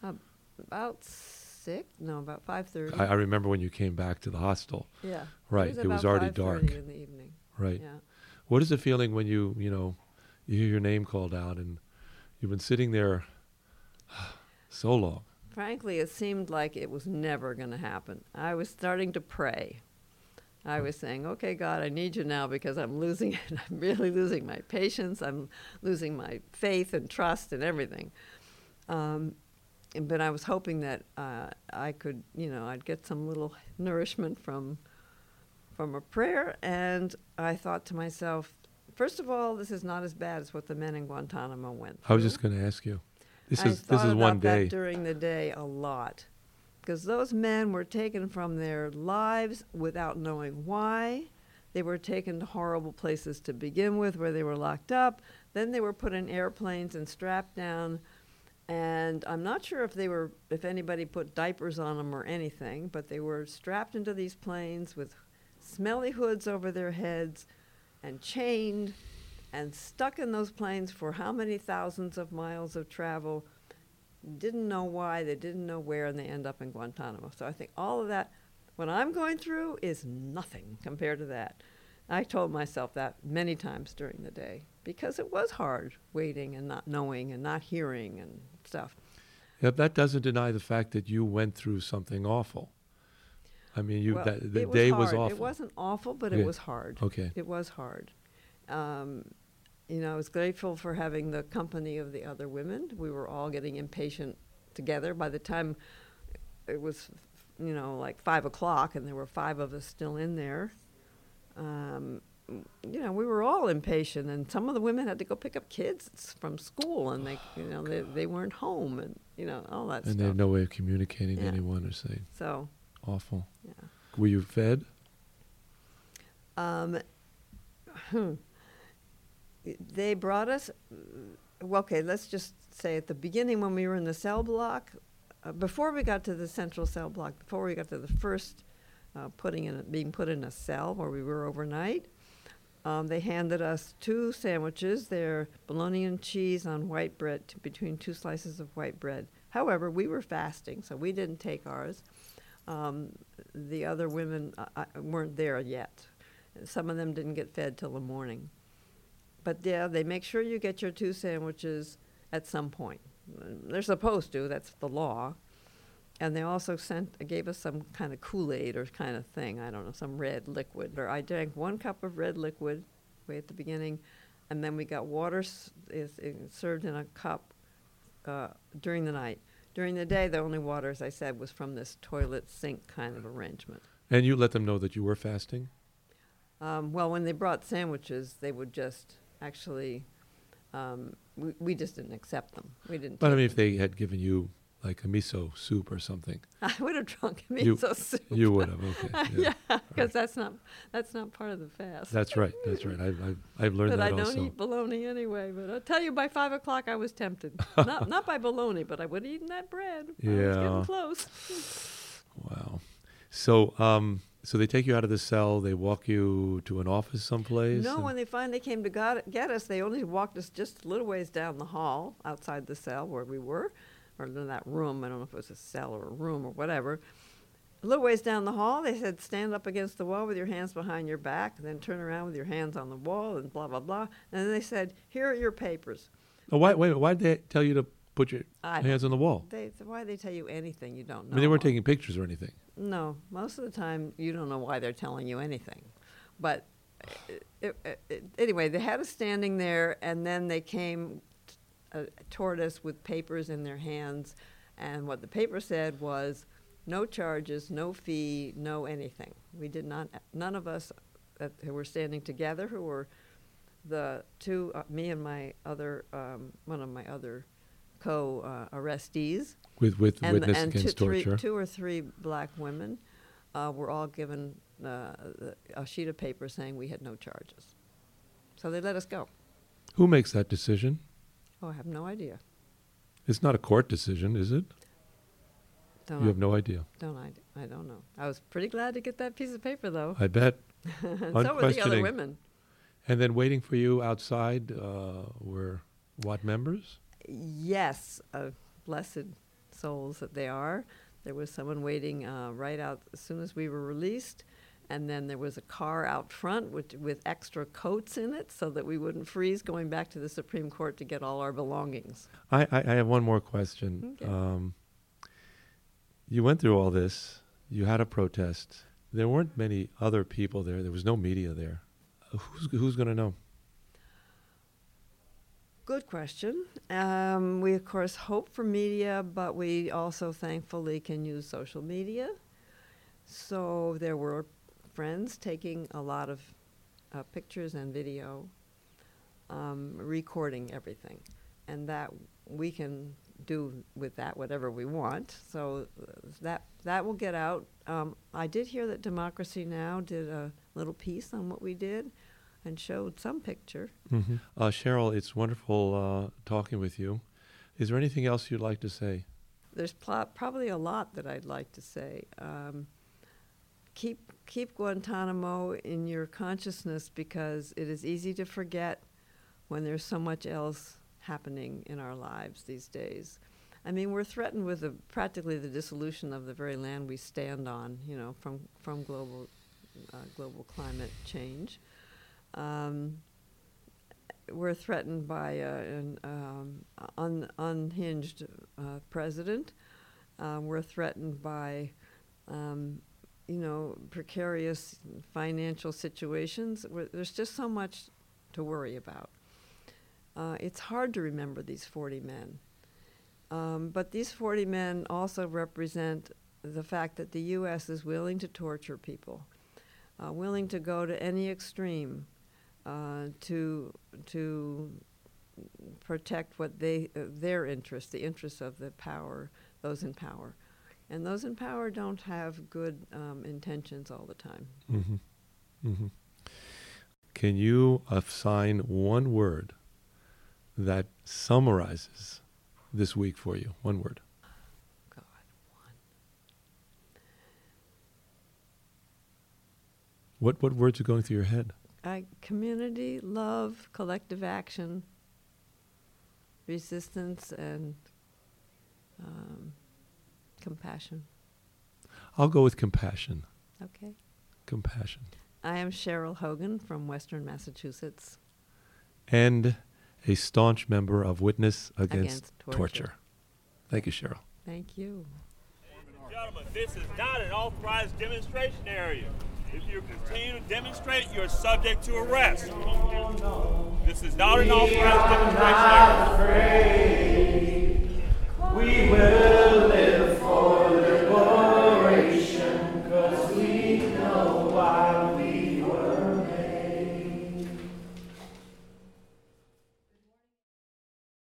Uh, about six? No, about five thirty. I, I remember when you came back to the hostel. Yeah. It Right. was It was already dark. in the evening. Right. Yeah. What is the feeling when you you know you hear your name called out and you've been sitting there <sighs> so long? Frankly, it seemed like it was never going to happen. I was starting to pray. I was saying, okay, God, I need you now because I'm losing it. <laughs> I'm really losing my patience. I'm losing my faith and trust and everything. Um, but I was hoping that uh, I could, you know, I'd get some little nourishment from from a prayer. And I thought to myself, first of all, this is not as bad as what the men in Guantanamo went through. I was just going to ask you. This I is this thought is one about that day. during the day a lot, because those men were taken from their lives without knowing why. They were taken to horrible places to begin with, where they were locked up. Then they were put in airplanes and strapped down. And I'm not sure if they were, if anybody put diapers on them or anything, but they were strapped into these planes with smelly hoods over their heads and chained and stuck in those planes for how many thousands of miles of travel. Didn't know why, they didn't know where, and they end up in Guantanamo. So I think all of that, what I'm going through, is nothing compared to that. I told myself that many times during the day because it was hard waiting and not knowing and not hearing and stuff. Yeah, that doesn't deny the fact that you went through something awful. I mean, you Well, that the it day was was awful. It wasn't awful, but Okay. it was hard. Okay. It was hard. Um, you know, I was grateful for having the company of the other women. We were all getting impatient together. By the time it was, you know, like five o'clock, and there were five of us still in there. Um, you know, we were all impatient, and some of the women had to go pick up kids from school, and they, you know, they, they weren't home, and you know, all that and they stuff. had no way of communicating to anyone or saying. So, Awful. yeah. Were you fed? Um, hmm. They brought us. Well, okay, let's just say at the beginning when we were in the cell block, uh, before we got to the central cell block, before we got to the first uh, putting in, being put in a cell where we were overnight, um, they handed us two sandwiches. They're bologna and cheese on white bread, t- between two slices of white bread. However, we were fasting, so we didn't take ours. Um, the other women uh, uh, weren't there yet. Some of them didn't get fed till the morning. But yeah, they make sure you get your two sandwiches at some point. They're supposed to. That's the law. And they also sent gave us some kind of Kool Aid or kind of thing. I don't know, some red liquid. Or I drank one cup of red liquid way at the beginning, and then we got water s- is, is served in a cup uh, during the night. During the day, the only water, as I said, was from this toilet sink kind of arrangement. And you let them know that you were fasting? Um, well, when they brought sandwiches, they would just actually, um, we, we just didn't accept them. We didn't. But I take mean, if they had given you like a miso soup or something. <laughs> I would have drunk You- miso soup. you would have, okay, <laughs> yeah. because that's not that's not part of the fast. That's right. That's right. I've, I've, I've learned but that I don't also. eat bologna anyway. But I'll tell you, by five o'clock, I was tempted. <laughs> not not by bologna, but I would have eaten that bread. I was Yeah. getting close. Wow. So, um, so they take you out of the cell. They walk you to an office someplace. No, when they finally came to get us, they only walked us just a little ways down the hall outside the cell where we were, or in that room. I don't know if it was a cell or a room or whatever. A little ways down the hall, they said, stand up against the wall with your hands behind your back, and then turn around with your hands on the wall, and blah, blah, blah. And then they said, here are your papers. oh, why? Wait. Why did they tell you to put your I hands on the wall? They, why they tell you anything you don't know? I mean, they weren't taking pictures or anything. No, most of the time you don't know why they're telling you anything. But it, it, it, anyway, they had us standing there, and then they came t- uh, toward us with papers in their hands. And what the paper said was no charges, no fee, no anything. We did not, none of us that, who were standing together, who were the two, uh, me and my other, um, one of my other co uh, arrestees, With with and, witness and against two, three- two or three black women uh, were all given uh, a sheet of paper saying we had no charges. So they let us go. Who makes that decision? Oh, I have no idea. It's not a court decision, is it? Don't you I- have no idea. Don't I? I don't know. I was pretty glad to get that piece of paper, though. I bet. <laughs> so were the other women. And then waiting for you outside uh, were what members? Yes, uh, blessed souls that they are. There was someone waiting uh, right out as soon as we were released, and then there was a car out front with, with extra coats in it so that we wouldn't freeze going back to the Supreme Court to get all our belongings. I, I, I have one more question. Okay. Um, you went through all this. You had a protest. There weren't many other people there. There was no media there. Who's who's going to know? Good question. Um, we, of course, hope for media, but we also thankfully can use social media. So there were friends taking a lot of uh, pictures and video, um, recording everything. And that we can do with that whatever we want. So uh, that, that will get out. Um, I did hear that Democracy Now! did a little piece on what we did and showed some picture. Mm-hmm. Uh, Cheryl, it's wonderful uh, talking with you. Is there anything else you'd like to say? There's pl- probably a lot that I'd like to say. Um, keep keep Guantanamo in your consciousness because it is easy to forget when there's so much else happening in our lives these days. I mean, we're threatened with practically the dissolution of the very land we stand on. You know, from from global uh, global climate change. Um, we're threatened by an um, un- unhinged uh, president. Uh, we're threatened by, um, you know, precarious financial situations. We're, there's just so much to worry about. Uh, it's hard to remember these 40 men. Um, but these 40 men also represent the fact that the U.S. is willing to torture people, uh, willing to go to any extreme uh, to to protect what they uh, their interests, the interests of the power, those in power, and those in power don't have good um, intentions all the time. Mm-hmm. Mm-hmm. Can you assign one word that summarizes this week for you? One word. God, What what words are going through your head? I, community, love, collective action, resistance, and um, compassion. I'll go with compassion. Okay. Compassion. I am Cheryl Hogan from Western Massachusetts. And a staunch member of Witness Against, Against Torture. Thank you, Cheryl. Thank you. Ladies and Gentlemen, this is not an authorized demonstration area. If you continue to demonstrate, you're subject to arrest. This is not an authorized demonstration. We will